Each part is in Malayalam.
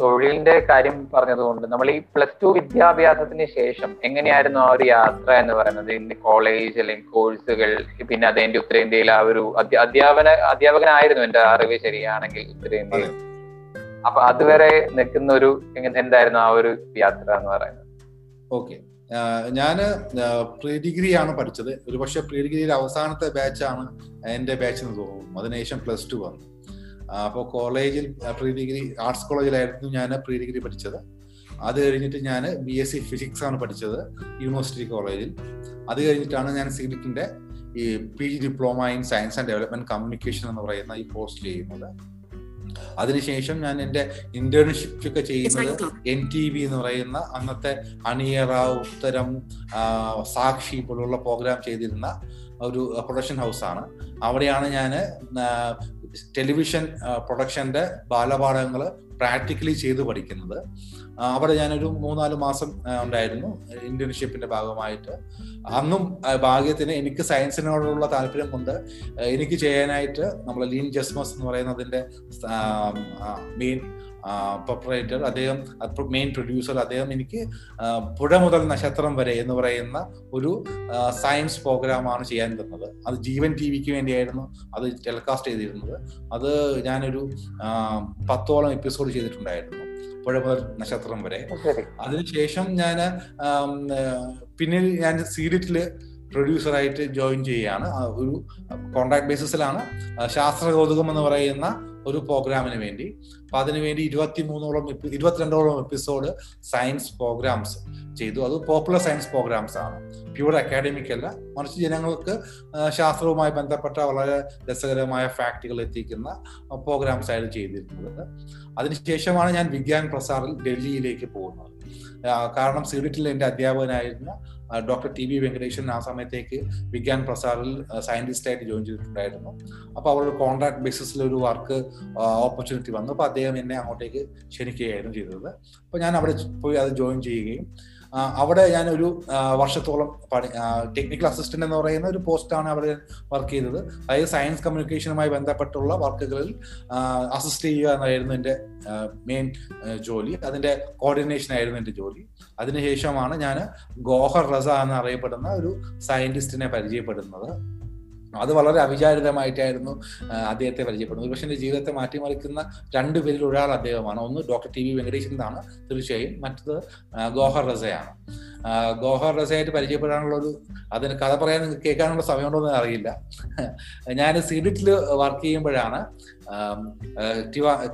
തൊഴിലിന്റെ കാര്യം പറഞ്ഞതുകൊണ്ട് നമ്മൾ ഈ പ്ലസ് ടു വിദ്യാഭ്യാസത്തിന് ശേഷം എങ്ങനെയായിരുന്നു ആ ഒരു യാത്ര എന്ന് പറയുന്നത്? ഇന്ന് കോളേജ് അല്ലെങ്കിൽ കോഴ്സുകൾ പിന്നെ അതെന്റെ ഉത്തരേന്ത്യയിൽ ആ ഒരു അധ്യാപന അധ്യാപകനായിരുന്നു എന്റെ അറിവ് ശരിയാണെങ്കിൽ ഉത്തരേന്ത്യയിൽ. അപ്പൊ അതുവരെ നിൽക്കുന്ന ഒരു എന്തായിരുന്നു ആ ഒരു യാത്ര എന്ന് പറയുന്നത്? ഓക്കെ. ഞാൻ പ്രീ ഡിഗ്രി ആണ് പഠിച്ചത്. ഒരുപക്ഷെ പ്രീ ഡിഗ്രിയിലെ അവസാനത്തെ ബാച്ചാണ് എന്റെ ബാച്ച് എന്ന് തോന്നുന്നു. അതിനുശേഷം പ്ലസ് ടു വന്നു. അപ്പോൾ കോളേജിൽ പ്രീ ഡിഗ്രി ആർട്സ് കോളേജിലായിരുന്നു ഞാൻ പ്രീ ഡിഗ്രി പഠിച്ചത്. അത് കഴിഞ്ഞിട്ട് ഞാൻ ബി എസ് സി ഫിസിക്സ് ആണ് പഠിച്ചത് യൂണിവേഴ്സിറ്റി കോളേജിൽ. അത് കഴിഞ്ഞിട്ടാണ് ഞാൻ സീഡിക്കിന്റെ ഈ P G diploma in science and development communication എന്ന് പറയുന്ന ഈ പോസ്റ്റ് ചെയ്യുന്നത്. അതിനുശേഷം ഞാൻ എന്റെ ഇന്റേൺഷിപ്പ് ഒക്കെ ചെയ്യുന്നത് എൻ ടി വി എന്ന് പറയുന്ന അന്നത്തെ അണിയറ ഉത്തരം സാക്ഷി പോലുള്ള പ്രോഗ്രാം ചെയ്തിരുന്ന ഒരു പ്രൊഡക്ഷൻ ഹൗസാണ് അവിടെയാണ് ഞാൻ ടെലിവിഷൻ പ്രൊഡക്ഷന്റെ ബാലപാഠങ്ങൾ പ്രാക്ടിക്കലി ചെയ്ത് പഠിക്കുന്നത്. അവിടെ ഞാനൊരു മൂന്നാൽ മാസം ഉണ്ടായിരുന്നു ഇന്റേൺഷിപ്പിന്റെ ഭാഗമായിട്ട്. അന്നും ഭാഗ്യത്തിന് എനിക്ക് സയൻസിനോടുള്ള താല്പര്യം കൊണ്ട് എനിക്ക് ചെയ്യാനായിട്ട് നമ്മൾ ലീൻ ജസ്മസ് എന്ന് പറയുന്നതിന്റെ മെയിൻ പ്രൊപ്പറേറ്റർ അദ്ദേഹം മെയിൻ പ്രൊഡ്യൂസർ അദ്ദേഹം എനിക്ക് പുഴ മുതൽ നക്ഷത്രം വരെ എന്ന് പറയുന്ന ഒരു സയൻസ് പ്രോഗ്രാമാണ് ചെയ്യാൻ തന്നത്. അത് ജീവൻ ടി വിക്ക് വേണ്ടിയായിരുന്നു അത് ടെലികാസ്റ്റ് ചെയ്തിരുന്നത്. അത് ഞാനൊരു പത്തോളം എപ്പിസോഡ് ചെയ്തിട്ടുണ്ടായിരുന്നു പുഴ മുതൽ നക്ഷത്രം വരെ. അതിനുശേഷം ഞാൻ പിന്നീട് ഞാൻ സീരിയറ്റിൽ പ്രൊഡ്യൂസറായിട്ട് ജോയിൻ ചെയ്യുകയാണ്. ഒരു കോൺട്രാക്ട് ബേസിസിലാണ് ശാസ്ത്ര കൗതുകം എന്ന് പറയുന്ന ഒരു പ്രോഗ്രാമിന് വേണ്ടി. അപ്പൊ അതിനുവേണ്ടി ഇരുപത്തി മൂന്നോളം ഇരുപത്തിരണ്ടോളം എപ്പിസോഡ് സയൻസ് പ്രോഗ്രാംസ് ചെയ്തു. അത് പോപ്പുലർ സയൻസ് പ്രോഗ്രാംസ് ആണ്. പ്യൂർ അക്കാഡമിക് അല്ല മറിച്ച് ജനങ്ങൾക്ക് ശാസ്ത്രവുമായി ബന്ധപ്പെട്ട വളരെ രസകരമായ ഫാക്ടുകൾ എത്തിക്കുന്ന പ്രോഗ്രാംസ് ആയിരുന്നു ചെയ്തിരുന്നത്. അതിനുശേഷമാണ് ഞാൻ വിജ്ഞാൻ പ്രസാറിൽ ഡൽഹിയിലേക്ക് പോകുന്നത്. കാരണം സിഡിറ്റിൽ എന്റെ അധ്യാപകനായിരുന്ന ഡോക്ടർ ടി വി വെങ്കടേശൻ ആ സമയത്തേക്ക് വിജ്ഞാൻ പ്രസാറിൽ സയന്റിസ്റ്റ് ആയിട്ട് ജോയിൻ ചെയ്തിട്ടുണ്ടായിരുന്നു. അപ്പോൾ അവരുടെ കോൺട്രാക്ട് ബേസിസിൽ ഒരു വർക്ക് ഓപ്പർച്യൂണിറ്റി വന്നു. അപ്പോൾ അദ്ദേഹം എന്നെ അങ്ങോട്ടേക്ക് ക്ഷണിക്കുകയായിരുന്നു ചെയ്തത്. അപ്പോൾ ഞാൻ അവിടെ പോയി അത് ജോയിൻ ചെയ്യുകയും അവിടെ ഞാൻ ഒരു വർഷത്തോളം പണി ടെക്നിക്കൽ അസിസ്റ്റന്റ് എന്ന് പറയുന്ന ഒരു പോസ്റ്റാണ് അവിടെ വർക്ക് ചെയ്തത്. അതായത് സയൻസ് കമ്മ്യൂണിക്കേഷനുമായി ബന്ധപ്പെട്ടുള്ള വർക്കുകളിൽ അസിസ്റ്റ് ചെയ്യുക എന്നായിരുന്നു എന്റെ മെയിൻ ജോലി. അതിന്റെ കോർഡിനേഷൻ ആയിരുന്നു എന്റെ ജോലി. അതിനുശേഷമാണ് ഞാൻ ഗോഹർ റസ എന്നറിയപ്പെടുന്ന ഒരു സയന്റിസ്റ്റിനെ പരിചയപ്പെടുന്നത്. അത് വളരെ അവിചാരിതമായിട്ടായിരുന്നു അദ്ദേഹത്തെ പരിചയപ്പെടുന്നത്. പക്ഷെ എന്റെ ജീവിതത്തെ മാറ്റിമറിക്കുന്ന രണ്ടുപേരിൽ ഒരാൾ അദ്ദേഹമാണ്. ഒന്ന് ഡോക്ടർ ടി വി വെങ്കടേശൻ ആണ് തീർച്ചയായും. മറ്റത് ഗോഹർ റസയാണ്. ഗോഹർ റസയായിട്ട് പരിചയപ്പെടാനുള്ള ഒരു അതിന് കഥ പറയാൻ കേൾക്കാനുള്ള സമയമുണ്ടോ എന്ന് അറിയില്ല. ഞാൻ സിഡിറ്റിൽ വർക്ക് ചെയ്യുമ്പോഴാണ്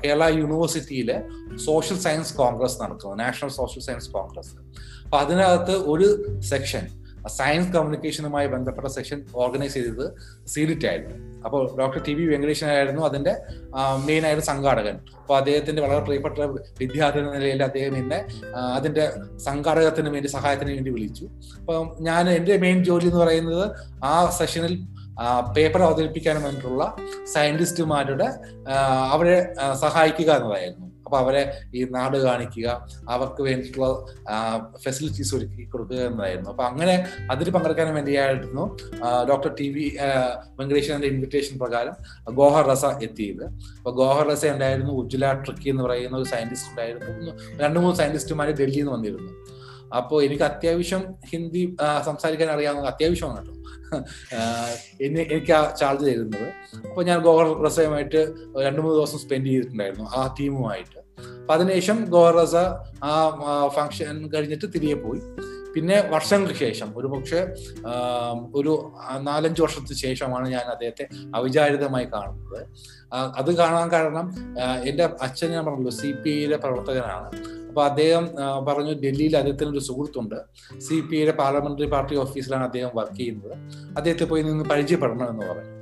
കേരള യൂണിവേഴ്സിറ്റിയിലെ സോഷ്യൽ സയൻസ് കോൺഗ്രസ് നടക്കുന്നത് നാഷണൽ സോഷ്യൽ സയൻസ് കോൺഗ്രസ്. അപ്പൊ അതിനകത്ത് ഒരു സെക്ഷൻ സയൻസ് കമ്മ്യൂണിക്കേഷനുമായി ബന്ധപ്പെട്ട സെക്ഷൻ ഓർഗനൈസ് ചെയ്തത് സീഡിറ്റ് ആയിരുന്നു. അപ്പോൾ ഡോക്ടർ ടി വി വെങ്കടേഷനായിരുന്നു അതിന്റെ മെയിൻ ആയിട്ട് സംഘാടകൻ. അപ്പോൾ അദ്ദേഹത്തിന്റെ വളരെ പ്രിയപ്പെട്ട വിദ്യാർത്ഥി എന്ന നിലയിൽ അദ്ദേഹം എന്നെ അതിന്റെ സംഘാടകത്തിന് വേണ്ടി സഹായത്തിന് വേണ്ടി വിളിച്ചു. അപ്പം ഞാൻ എന്റെ മെയിൻ ജോലി എന്ന് പറയുന്നത് ആ സെഷനിൽ പേപ്പർ അവതരിപ്പിക്കാൻ വേണ്ടിയിട്ടുള്ള സയന്റിസ്റ്റുമാരുടെ അവരെ സഹായിക്കുക എന്നതായിരുന്നു. അപ്പൊ അവരെ ഈ നാട് കാണിക്കുക അവർക്ക് വേണ്ടിയിട്ടുള്ള ഫെസിലിറ്റീസ് ഒരുക്കി കൊടുക്കുക എന്നതായിരുന്നു. അപ്പൊ അങ്ങനെ അതിൽ പങ്കെടുക്കാൻ വേണ്ടിയായിരുന്നു ഡോക്ടർ ടി വി വെങ്കടേശ്വരന്റെ ഇൻവിറ്റേഷൻ പ്രകാരം ഗോഹർ റസ എത്തിയത്. അപ്പൊ ഗോഹർ റസ ഉണ്ടായിരുന്നു ഉജ്ജ്വല ട്രിക്കി എന്ന് പറയുന്ന ഒരു സയന്റിസ്റ്റ് ഉണ്ടായിരുന്നു. രണ്ടു മൂന്ന് സയന്റിസ്റ്റുമാർ ഡൽഹിയിൽ നിന്ന് വന്നിരുന്നു. അപ്പോൾ എനിക്ക് അത്യാവശ്യം ഹിന്ദി സംസാരിക്കാൻ അറിയാവുന്ന അത്യാവശ്യമാണ് കേട്ടോ. എന്നെ എനിക്ക് ആ ചാർജ് തരുന്നത്. അപ്പോൾ ഞാൻ ഗോഹർ റസയുമായിട്ട് രണ്ട് മൂന്ന് ദിവസം സ്പെൻഡ് ചെയ്തിട്ടുണ്ടായിരുന്നു ആ ടീമുമായിട്ട് അതിനുശേഷം ഗോറസ റസ ആ ഫംഗ്ഷൻ കഴിഞ്ഞിട്ട് തിരികെ പോയി. പിന്നെ വർഷങ്ങൾക്ക് ശേഷം ഒരു പക്ഷേ ഒരു നാലഞ്ച് വർഷത്തിന് ശേഷമാണ് ഞാൻ അദ്ദേഹത്തെ അവിചാരിതമായി കാണുന്നത്. അത് കാണാൻ കാരണം എന്റെ അച്ഛൻ ഞാൻ പറഞ്ഞല്ലോ സി പി ഐയിലെ പ്രവർത്തകനാണ്. അപ്പൊ അദ്ദേഹം പറഞ്ഞു ഡൽഹിയിൽ അദ്ദേഹത്തിന് ഒരു സുഹൃത്തുണ്ട്. സി പി ഐയുടെ പാർലമെന്ററി പാർട്ടി ഓഫീസിലാണ് അദ്ദേഹം വർക്ക് ചെയ്യുന്നത്. അദ്ദേഹത്തെ പോയി നിന്ന് പരിചയപ്പെടണം എന്ന് പറഞ്ഞു.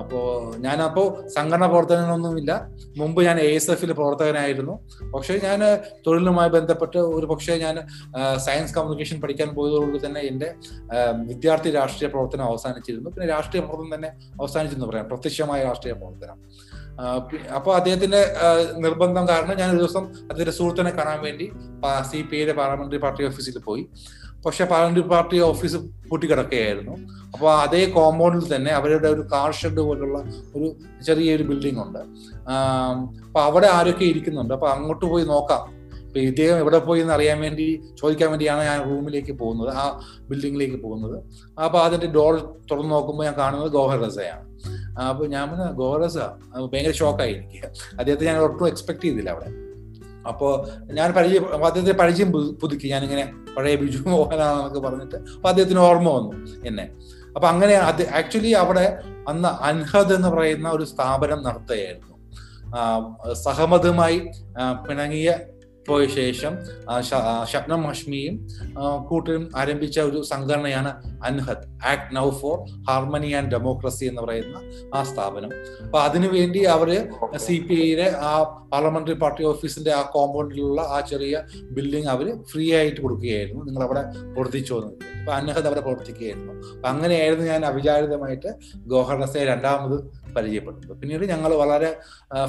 അപ്പോ ഞാനപ്പോ സംഘടന പ്രവർത്തനങ്ങളൊന്നുമില്ല. മുമ്പ് ഞാൻ എ എസ് എഫിൽ പ്രവർത്തകനായിരുന്നു. പക്ഷേ ഞാൻ തൊഴിലുമായി ബന്ധപ്പെട്ട് ഒരു പക്ഷേ ഞാൻ സയൻസ് കമ്മ്യൂണിക്കേഷൻ പഠിക്കാൻ പോയതുകൊണ്ട് തന്നെ എന്റെ വിദ്യാർത്ഥി രാഷ്ട്രീയ പ്രവർത്തനം അവസാനിച്ചിരുന്നു. പിന്നെ രാഷ്ട്രീയ പ്രവർത്തനം തന്നെ അവസാനിച്ചെന്ന് പറയാം. പ്രത്യക്ഷമായ രാഷ്ട്രീയ പ്രവർത്തനം. അപ്പോൾ അദ്ദേഹത്തിന്റെ നിർബന്ധം കാരണം ഞാൻ ഒരു ദിവസം അദ്ദേഹത്തിന്റെ സുഹൃത്തിനെ കാണാൻ വേണ്ടി സി പി ഐയുടെ പാർലമെന്ററി പാർട്ടി ഓഫീസിൽ പോയി. പക്ഷെ പാർലമെന്ററി പാർട്ടി ഓഫീസ് പൂട്ടിക്കിടക്കുകയായിരുന്നു. അപ്പോൾ അതേ കോമ്പൗണ്ടിൽ തന്നെ അവരുടെ ഒരു കാർ ഷെഡ് പോലുള്ള ഒരു ചെറിയൊരു ബിൽഡിംഗ് ഉണ്ട്. അപ്പോൾ അവിടെ ആരൊക്കെ ഇരിക്കുന്നുണ്ട്? അപ്പോൾ അങ്ങോട്ട് പോയി നോക്കാം. ഇപ്പൊ ഇദ്ദേഹം എവിടെ പോയി എന്ന് അറിയാൻ വേണ്ടി ചോദിക്കാൻ വേണ്ടിയാണ് ഞാൻ റൂമിലേക്ക് പോകുന്നത് ആ ബിൽഡിങ്ങിലേക്ക് പോകുന്നത്. അപ്പൊ അതിന്റെ ഡോർ തുറന്ന് നോക്കുമ്പോൾ ഞാൻ കാണുന്നത് ഗോഹർ റസയാണ്. അപ്പൊ ഞാൻ ഗോഹർ റസ ഭയങ്കര ഷോക്കായി എനിക്ക്. അദ്ദേഹത്തെ ഞാൻ ഒട്ടും എക്സ്പെക്ട് ചെയ്തില്ല അവിടെ. അപ്പോ ഞാൻ പരിചയം അദ്ദേഹത്തെ പരിചയം പുതുക്കി. ഞാനിങ്ങനെ പഴയ ബിജു മോഹനാണെന്നൊക്കെ പറഞ്ഞിട്ട് അപ്പൊ അദ്ദേഹത്തിന് ഓർമ്മ വന്നു എന്നെ. അപ്പൊ അങ്ങനെ അത് ആക്ച്വലി അവിടെ അന്ന് അൻഹദ് എന്ന് പറയുന്ന ഒരു സ്ഥാപനം നടത്തുകയായിരുന്നു. സഹമതുമായി പിണങ്ങിയ പോയ ശേഷം ഷബ്നം ഹഷ്മിയും കൂട്ടരും ആരംഭിച്ച ഒരു സംഘടനയാണ് Anhad act now for harmony and democracy എന്ന് പറയുന്ന ആ സ്ഥാപനം. അപ്പൊ അതിനുവേണ്ടി അവർ സി പി ഐയിലെ ആ പാർലമെന്ററി പാർട്ടി ഓഫീസിന്റെ ആ കോമ്പൗണ്ടിലുള്ള ആ ചെറിയ ബിൽഡിംഗ് അവർ ഫ്രീ ആയിട്ട് കൊടുക്കുകയായിരുന്നു. നിങ്ങൾ അവിടെ പ്രവർത്തിച്ചു എന്ന് അപ്പൊ അൻഹദ് അവിടെ പ്രവർത്തിക്കുകയായിരുന്നു. അപ്പൊ അങ്ങനെയായിരുന്നു ഞാൻ അവിചാരിതമായിട്ട് ഗോഹർണസെ രണ്ടാമത് പരിചയപ്പെടുന്നത് പിന്നീട് ഞങ്ങൾ വളരെ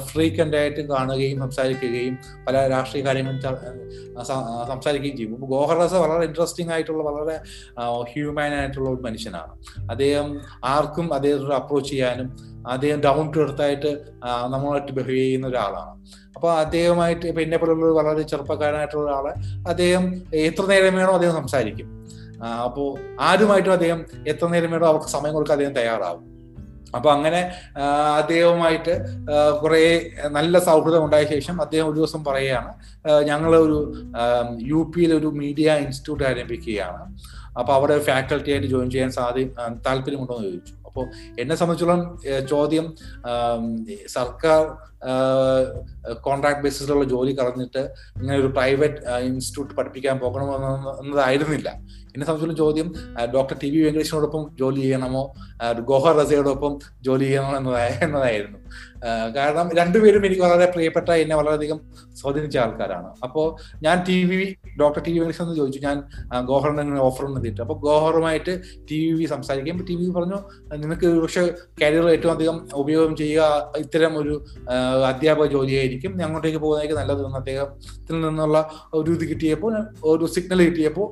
ഫ്രീക്വന്റ് ആയിട്ട് കാണുകയും സംസാരിക്കുകയും പല രാഷ്ട്രീയ കാര്യങ്ങളും സംസാരിക്കുകയും ചെയ്യും. ഗോഹർണസ വളരെ ഇൻട്രസ്റ്റിംഗ് ആയിട്ടുള്ള വളരെ ഹ്യൂമാൻ ആയിട്ടുള്ള ഒരു മനുഷ്യനാണ്. അദ്ദേഹം ആർക്കും അദ്ദേഹത്തോട് അപ്രോച്ച് ചെയ്യാനും അദ്ദേഹം ഡൗൺ ടു എർത്തായിട്ട് നമ്മളായിട്ട് ബിഹേവ് ചെയ്യുന്ന ഒരാളാണ്. അപ്പോൾ അദ്ദേഹമായിട്ട് ഇപ്പൊ എന്നെ പോലുള്ള വളരെ ചെറുപ്പക്കാരനായിട്ടുള്ള ഒരാളെ അദ്ദേഹം എത്ര നേരം വേണോ അദ്ദേഹം സംസാരിക്കും. അപ്പോൾ ആരുമായിട്ടും അദ്ദേഹം എത്ര നേരം വേണോ അവർക്ക് സമയം കൊടുക്കാൻ അദ്ദേഹം തയ്യാറാവും. അപ്പൊ അങ്ങനെ അദ്ദേഹവുമായിട്ട് കുറെ നല്ല സൗഹൃദം ഉണ്ടായ ശേഷം അദ്ദേഹം ഒരു ദിവസം പറയുകയാണ് ഞങ്ങൾ ഒരു യു പിയിൽ ഒരു മീഡിയ ഇൻസ്റ്റിറ്റ്യൂട്ട് ആരംഭിക്കുകയാണ്. അപ്പൊ അവിടെ ഫാക്കൽറ്റി ആയിട്ട് ജോയിൻ ചെയ്യാൻ സാധ്യ താല്പര്യമുണ്ടോ എന്ന് ചോദിച്ചു. അപ്പോൾ എന്നെ സംബന്ധിച്ചോളം ചോദ്യം സർക്കാർ കോൺട്രാക്ട് ബേസിസിലുള്ള ജോലി കളഞ്ഞിട്ട് ഇങ്ങനെ ഒരു പ്രൈവറ്റ് ഇൻസ്റ്റിറ്റ്യൂട്ട് പഠിപ്പിക്കാൻ പോകണമെന്ന് എന്നതായിരുന്നില്ല. എന്നെ സംബന്ധിച്ചുള്ള ചോദ്യം ഡോക്ടർ ടി വി വെങ്കടേഷിനോടൊപ്പം ജോലി ചെയ്യണമോ ഗോഹർ റസയോടൊപ്പം ജോലി ചെയ്യണമോ എന്നതായ എന്നതായിരുന്നു. കാരണം രണ്ടുപേരും എനിക്ക് വളരെ പ്രിയപ്പെട്ട എന്നെ വളരെയധികം സ്വാധീനിച്ച ആൾക്കാരാണ്. അപ്പോൾ ഞാൻ T V doctor T V Venkatesh എന്ന് ചോദിച്ചു ഞാൻ ഗോഹറിന് ഇങ്ങനെ ഓഫർ ഒന്ന് തീട്ടു അപ്പോൾ ഗോഹറുമായിട്ട് ടി വി സംസാരിക്കും ടി വി പറഞ്ഞു നിനക്ക് പക്ഷെ കരിയർ ഏറ്റവും അധികം ഉപയോഗം ചെയ്യുക ഇത്തരം ഒരു അധ്യാപക ജോലിയായിരിക്കും. അങ്ങോട്ടേക്ക് പോകുന്നതായിരിക്കും നല്ലതെന്ന് അദ്ദേഹത്തിൽ നിന്നുള്ള ഒരു ഇത് കിട്ടിയപ്പോൾ ഒരു സിഗ്നൽ കിട്ടിയപ്പോൾ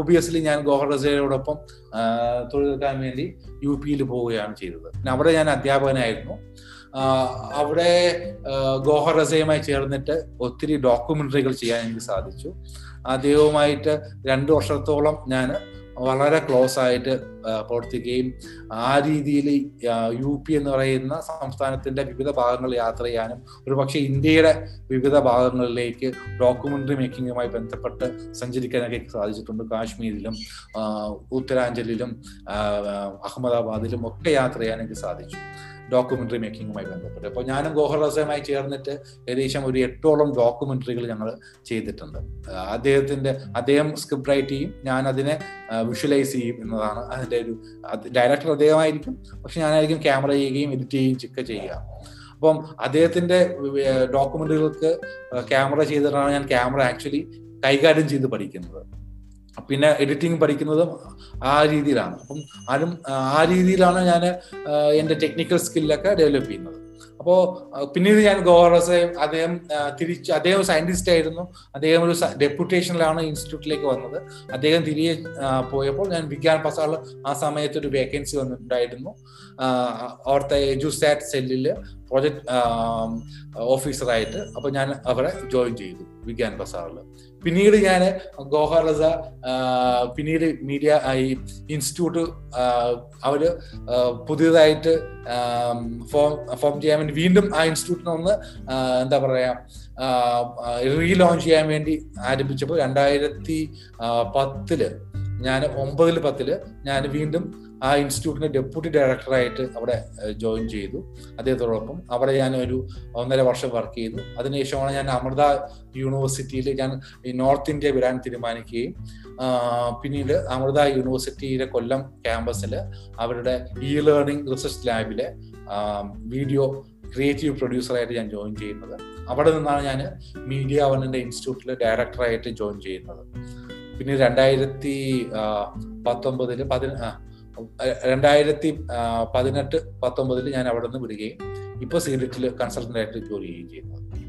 ഒബിയസ്ലി ഞാൻ ഗോഹർ റസയോടൊപ്പം തൊഴിലെടുക്കാൻ വേണ്ടി യു പിയിൽ പോവുകയാണ് ചെയ്തത്. അവിടെ ഞാൻ അധ്യാപകനായിരുന്നു. അവിടെ ഗോഹർ റസയുമായി ചേർന്നിട്ട് ഒത്തിരി ഡോക്യുമെന്ററികൾ ചെയ്യാൻ എനിക്ക് സാധിച്ചു. അദ്ദേഹവുമായിട്ട് രണ്ടു വർഷത്തോളം ഞാൻ വളരെ ക്ലോസ് ആയിട്ട് പ്രവർത്തിക്കുകയും ആ രീതിയിൽ യു പി എന്ന് പറയുന്ന സംസ്ഥാനത്തിന്റെ വിവിധ ഭാഗങ്ങളിൽ യാത്ര ചെയ്യാനും ഒരുപക്ഷെ ഇന്ത്യയുടെ വിവിധ ഭാഗങ്ങളിലേക്ക് ഡോക്യുമെന്ററി മേക്കിങ്ങുമായി ബന്ധപ്പെട്ട് സഞ്ചരിക്കാനൊക്കെ സാധിച്ചിട്ടുണ്ട്. കാശ്മീരിലും ഉത്തരാഞ്ചലിലും അഹമ്മദാബാദിലും ഒക്കെ യാത്ര ചെയ്യാൻ എനിക്ക് സാധിച്ചു. ഡോക്യുമെന്ററി മേക്കിങ്ങുമായി ബന്ധപ്പെട്ട്. അപ്പോൾ ഞാനും ഗോഹർ റസയുമായി ചേർന്നിട്ട് ഏകദേശം ഒരു എട്ടോളം ഡോക്യുമെന്ററികൾ ഞങ്ങൾ ചെയ്തിട്ടുണ്ട്. അദ്ദേഹത്തിന്റെ അദ്ദേഹം സ്ക്രിപ്റ്റ് റൈറ്റ് ചെയ്യും ഞാൻ അതിനെ വിഷ്വലൈസ് ചെയ്യും എന്നതാണ് അതിന്റെ ഒരു ഡയറക്ടർ അദ്ദേഹമായിരിക്കും പക്ഷെ ഞാനായിരിക്കും ക്യാമറ ചെയ്യുകയും എഡിറ്റ് ചെയ്യുകയും ഒക്കെ ചെയ്യുക. അപ്പം അദ്ദേഹത്തിന്റെ ഡോക്യുമെന്ററികൾക്ക് ക്യാമറ ചെയ്തിട്ടാണ് ഞാൻ ക്യാമറ ആക്ച്വലി കൈകാര്യം ചെയ്ത് പഠിക്കുന്നത്. പിന്നെ എഡിറ്റിംഗ് പഠിക്കുന്നതും ആ രീതിയിലാണ്. അപ്പം ആരും ആ രീതിയിലാണ് ഞാൻ എന്റെ ടെക്നിക്കൽ സ്കില്ലൊക്കെ ഡെവലപ്പ് ചെയ്യുന്നത്. അപ്പോൾ പിന്നീട് ഞാൻ ഗോറസെ അദ്ദേഹം തിരിച്ച് അദ്ദേഹം സയന്റിസ്റ്റ് ആയിരുന്നു. അദ്ദേഹം ഒരു ഡെപ്യൂട്ടേഷനിലാണ് ഇൻസ്റ്റിറ്റ്യൂട്ടിലേക്ക് വന്നത്. അദ്ദേഹം തിരികെ പോയപ്പോൾ ഞാൻ വിജ്ഞാൻ പസാറിൽ ആ സമയത്ത് ഒരു വേക്കൻസി വന്നിട്ടുണ്ടായിരുന്നു. അവിടുത്തെ എജുസാറ്റ് സെല്ലിൽ പ്രൊജക്ട് ഓഫീസറായിട്ട് അപ്പോൾ ഞാൻ അവിടെ ജോയിൻ ചെയ്തു വിജ്ഞാൻ ബസാറിൽ പിന്നീട് ഞാൻ ഗോഹർലസ പിന്നീട് മീഡിയ ഈ ഇൻസ്റ്റിറ്റ്യൂട്ട് അവർ പുതിയതായിട്ട് ഫോം ഫോം ചെയ്യാൻ വേണ്ടി വീണ്ടും ആ ഇൻസ്റ്റിറ്റ്യൂട്ടിനെ ഒന്ന് എന്താ പറയാ റീലോഞ്ച് ചെയ്യാൻ വേണ്ടി ആരംഭിച്ചപ്പോൾ രണ്ടായിരത്തി പത്തിൽ ഞാൻ ഒമ്പതിൽ പത്തിൽ ഞാൻ വീണ്ടും ആ ഇൻസ്റ്റിറ്റ്യൂട്ടിന്റെ ഡെപ്യൂട്ടി ഡയറക്ടറായിട്ട് അവിടെ ജോയിൻ ചെയ്തു. അദ്ദേഹത്തോടൊപ്പം അവിടെ ഞാൻ ഒരു ഒന്നര വർഷം വർക്ക് ചെയ്തു. അതിനുശേഷമാണ് ഞാൻ അമൃത യൂണിവേഴ്സിറ്റിയിൽ ഞാൻ നോർത്ത് ഇന്ത്യ വിടാൻ തീരുമാനിക്കുകയും പിന്നീട് അമൃത യൂണിവേഴ്സിറ്റിയിലെ കൊല്ലം ക്യാമ്പസിൽ അവരുടെ ഇ ലേണിംഗ് റിസർച്ച് ലാബിലെ വീഡിയോ ക്രിയേറ്റീവ് പ്രൊഡ്യൂസറായിട്ട് ഞാൻ ജോയിൻ ചെയ്യുന്നത്. അവിടെ നിന്നാണ് ഞാൻ മീഡിയ വണ്ണിന്റെ ഇൻസ്റ്റിറ്റ്യൂട്ടിൽ ഡയറക്ടറായിട്ട് ജോയിൻ ചെയ്യുന്നത്. പിന്നെ രണ്ടായിരത്തി പത്തൊമ്പതിൽ പതിന രണ്ടായിരത്തി പതിനെട്ട് പത്തൊമ്പതിൽ ഞാൻ അവിടെ നിന്ന് വിടുകയും ഇപ്പോൾ സീഡിറ്റിൽ കൺസൾട്ടന്റ് ആയിട്ട് ജോലി ചെയ്യുകയും ചെയ്യുന്നത്